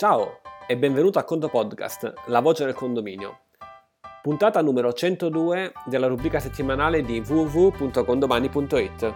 Ciao e benvenuto a Conto Podcast, la voce del condominio. Puntata numero 102 della rubrica settimanale di www.condomani.it.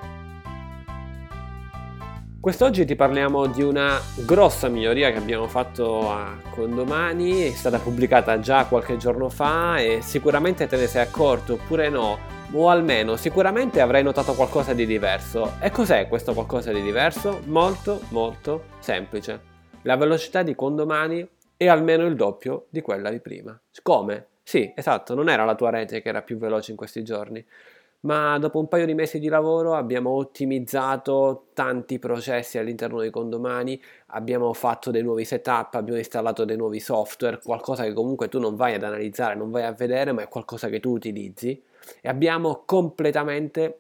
Quest'oggi ti parliamo di una grossa miglioria che abbiamo fatto a Condomani, è stata pubblicata già qualche giorno fa e sicuramente te ne sei accorto oppure no, o almeno sicuramente avrai notato qualcosa di diverso. E cos'è questo qualcosa di diverso? Molto molto semplice la velocità di condomani è almeno il doppio di quella di prima. Come? Sì, esatto, non era la tua rete che era più veloce in questi giorni, ma dopo un paio di mesi di lavoro abbiamo ottimizzato tanti processi all'interno dei condomani, abbiamo fatto dei nuovi setup, abbiamo installato dei nuovi software, qualcosa che comunque tu non vai ad analizzare, non vai a vedere, ma è qualcosa che tu utilizzi e abbiamo completamente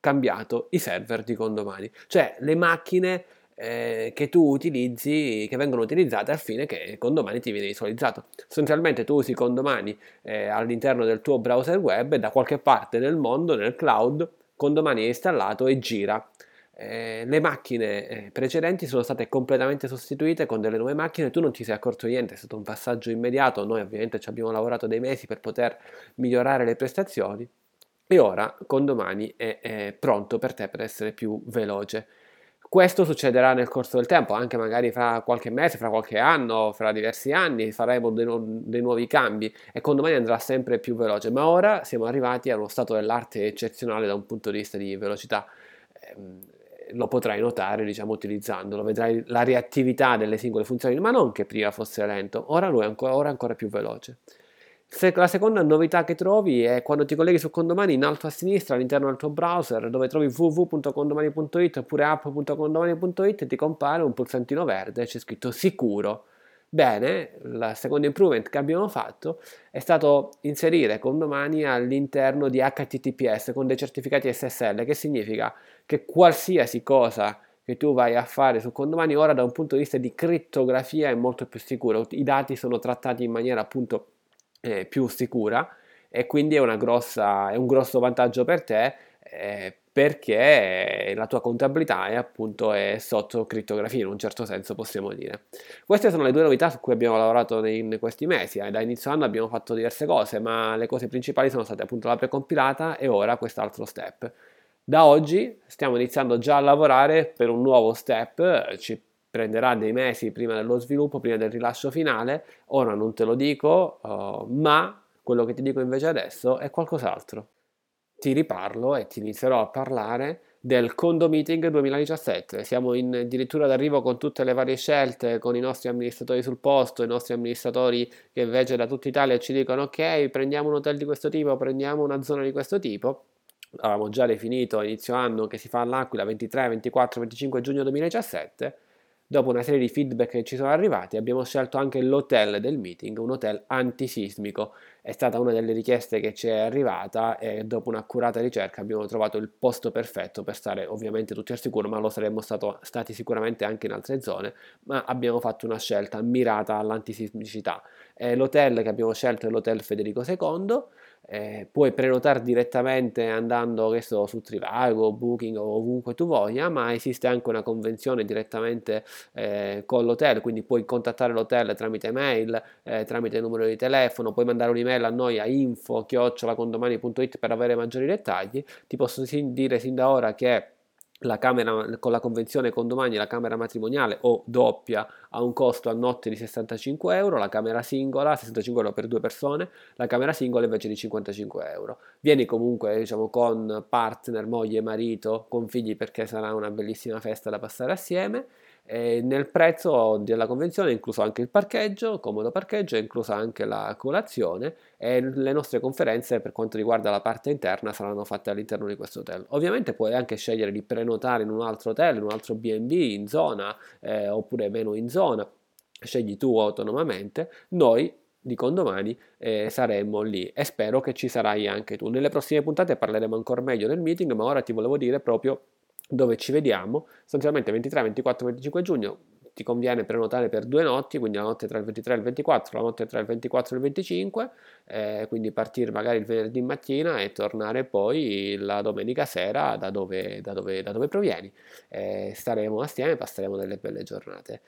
cambiato i server di condomani, cioè le macchine eh, che tu utilizzi, che vengono utilizzate al fine che condomani ti viene visualizzato. Sostanzialmente tu usi condomani eh, all'interno del tuo browser web da qualche parte nel mondo, nel cloud, condomani è installato e gira. Eh, le macchine eh, precedenti sono state completamente sostituite con delle nuove macchine, tu non ti sei accorto niente, è stato un passaggio immediato, noi ovviamente ci abbiamo lavorato dei mesi per poter migliorare le prestazioni e ora condomani è, è pronto per te per essere più veloce. Questo succederà nel corso del tempo, anche magari fra qualche mese, fra qualche anno, fra diversi anni faremo dei, nu- dei nuovi cambi e con domani andrà sempre più veloce, ma ora siamo arrivati a uno stato dell'arte eccezionale da un punto di vista di velocità. Eh, lo potrai notare, diciamo, utilizzandolo, vedrai la reattività delle singole funzioni, ma non che prima fosse lento, ora lui è ancora, ora è ancora più veloce. La seconda novità che trovi è quando ti colleghi su Condomani in alto a sinistra all'interno del tuo browser dove trovi www.condomani.it oppure app.condomani.it ti compare un pulsantino verde c'è scritto sicuro. Bene, il secondo improvement che abbiamo fatto è stato inserire Condomani all'interno di HTTPS con dei certificati SSL, che significa che qualsiasi cosa che tu vai a fare su Condomani ora da un punto di vista di crittografia è molto più sicuro. I dati sono trattati in maniera appunto eh, più sicura e quindi è, grossa, è, un grosso vantaggio per te eh, perché la tua contabilità è appunto è sotto crittografia in un certo senso possiamo dire. Queste sono le due novità su cui abbiamo lavorato in questi mesi, eh. da inizio anno abbiamo fatto diverse cose ma le cose principali sono state appunto la precompilata e ora quest'altro step. Da oggi stiamo iniziando già a lavorare per un nuovo step, ci prenderà dei mesi prima dello sviluppo, prima del rilascio finale, ora non te lo dico, uh, ma quello che ti dico invece adesso è qualcos'altro. Ti riparlo e ti inizierò a parlare del Condo Meeting 2017. Siamo in addirittura d'arrivo con tutte le varie scelte, con i nostri amministratori sul posto, i nostri amministratori che invece da tutta Italia ci dicono ok, prendiamo un hotel di questo tipo, prendiamo una zona di questo tipo. Avevamo già definito inizio anno che si fa all'Aquila 23, 24, 25 giugno 2017 Dopo una serie di feedback che ci sono arrivati, abbiamo scelto anche l'hotel del meeting, un hotel antisismico. È stata una delle richieste che ci è arrivata e dopo un'accurata ricerca abbiamo trovato il posto perfetto per stare ovviamente tutti al sicuro, ma lo saremmo stato, stati sicuramente anche in altre zone, ma abbiamo fatto una scelta mirata all'antisismicità. Eh, l'hotel che abbiamo scelto è l'hotel Federico II eh, puoi prenotare direttamente andando so, su Trivago, Booking o ovunque tu voglia, ma esiste anche una convenzione direttamente eh, con l'hotel, quindi puoi contattare l'hotel tramite mail, eh, tramite numero di telefono, puoi mandare un'email a noi a info-condomani.it per avere maggiori dettagli. Ti posso dire sin da ora che la camera con la convenzione condomani la camera matrimoniale o doppia ha un costo a notte di 65 euro, la camera singola 65 euro per due persone, la camera singola invece di 55 euro. Vieni comunque diciamo con partner, moglie, marito, con figli perché sarà una bellissima festa da passare assieme e nel prezzo della convenzione è incluso anche il parcheggio, comodo parcheggio, è inclusa anche la colazione e le nostre conferenze per quanto riguarda la parte interna saranno fatte all'interno di questo hotel. Ovviamente puoi anche scegliere di prenotare in un altro hotel, in un altro B&B in zona eh, oppure meno in zona, scegli tu autonomamente. Noi di condomani eh, saremo lì e spero che ci sarai anche tu. Nelle prossime puntate parleremo ancora meglio del meeting, ma ora ti volevo dire proprio dove ci vediamo sostanzialmente 23, 24, 25 giugno ti conviene prenotare per due notti, quindi la notte tra il 23 e il 24, la notte tra il 24 e il 25, eh, quindi partire magari il venerdì mattina e tornare poi la domenica sera da dove, da dove, da dove provieni. Eh, staremo assieme, passeremo delle belle giornate.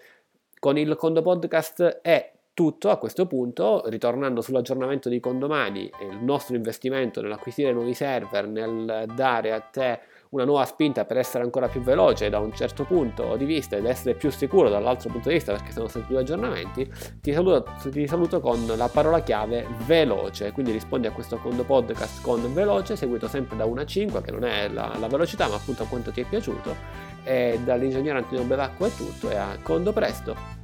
Con il Condo Podcast è tutto a questo punto, ritornando sull'aggiornamento di condomani il nostro investimento nell'acquisire nuovi server, nel dare a te una nuova spinta per essere ancora più veloce da un certo punto di vista ed essere più sicuro dall'altro punto di vista perché sono sempre più aggiornamenti, ti saluto, ti saluto con la parola chiave veloce, quindi rispondi a questo secondo podcast con veloce, seguito sempre da 1 a 5 che non è la, la velocità ma appunto quanto ti è piaciuto e dall'ingegnere Antonio Bevacqua è tutto e a condo presto!